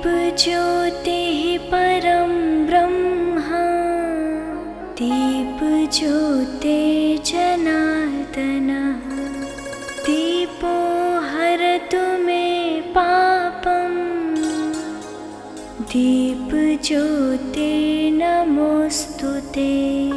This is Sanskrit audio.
दीपज्योतिः परं ब्रह्मा। दीपज्योते जनार्दनः। दीपो हरतु मे पापम्। दीपज्योते नमोऽस्तु ते।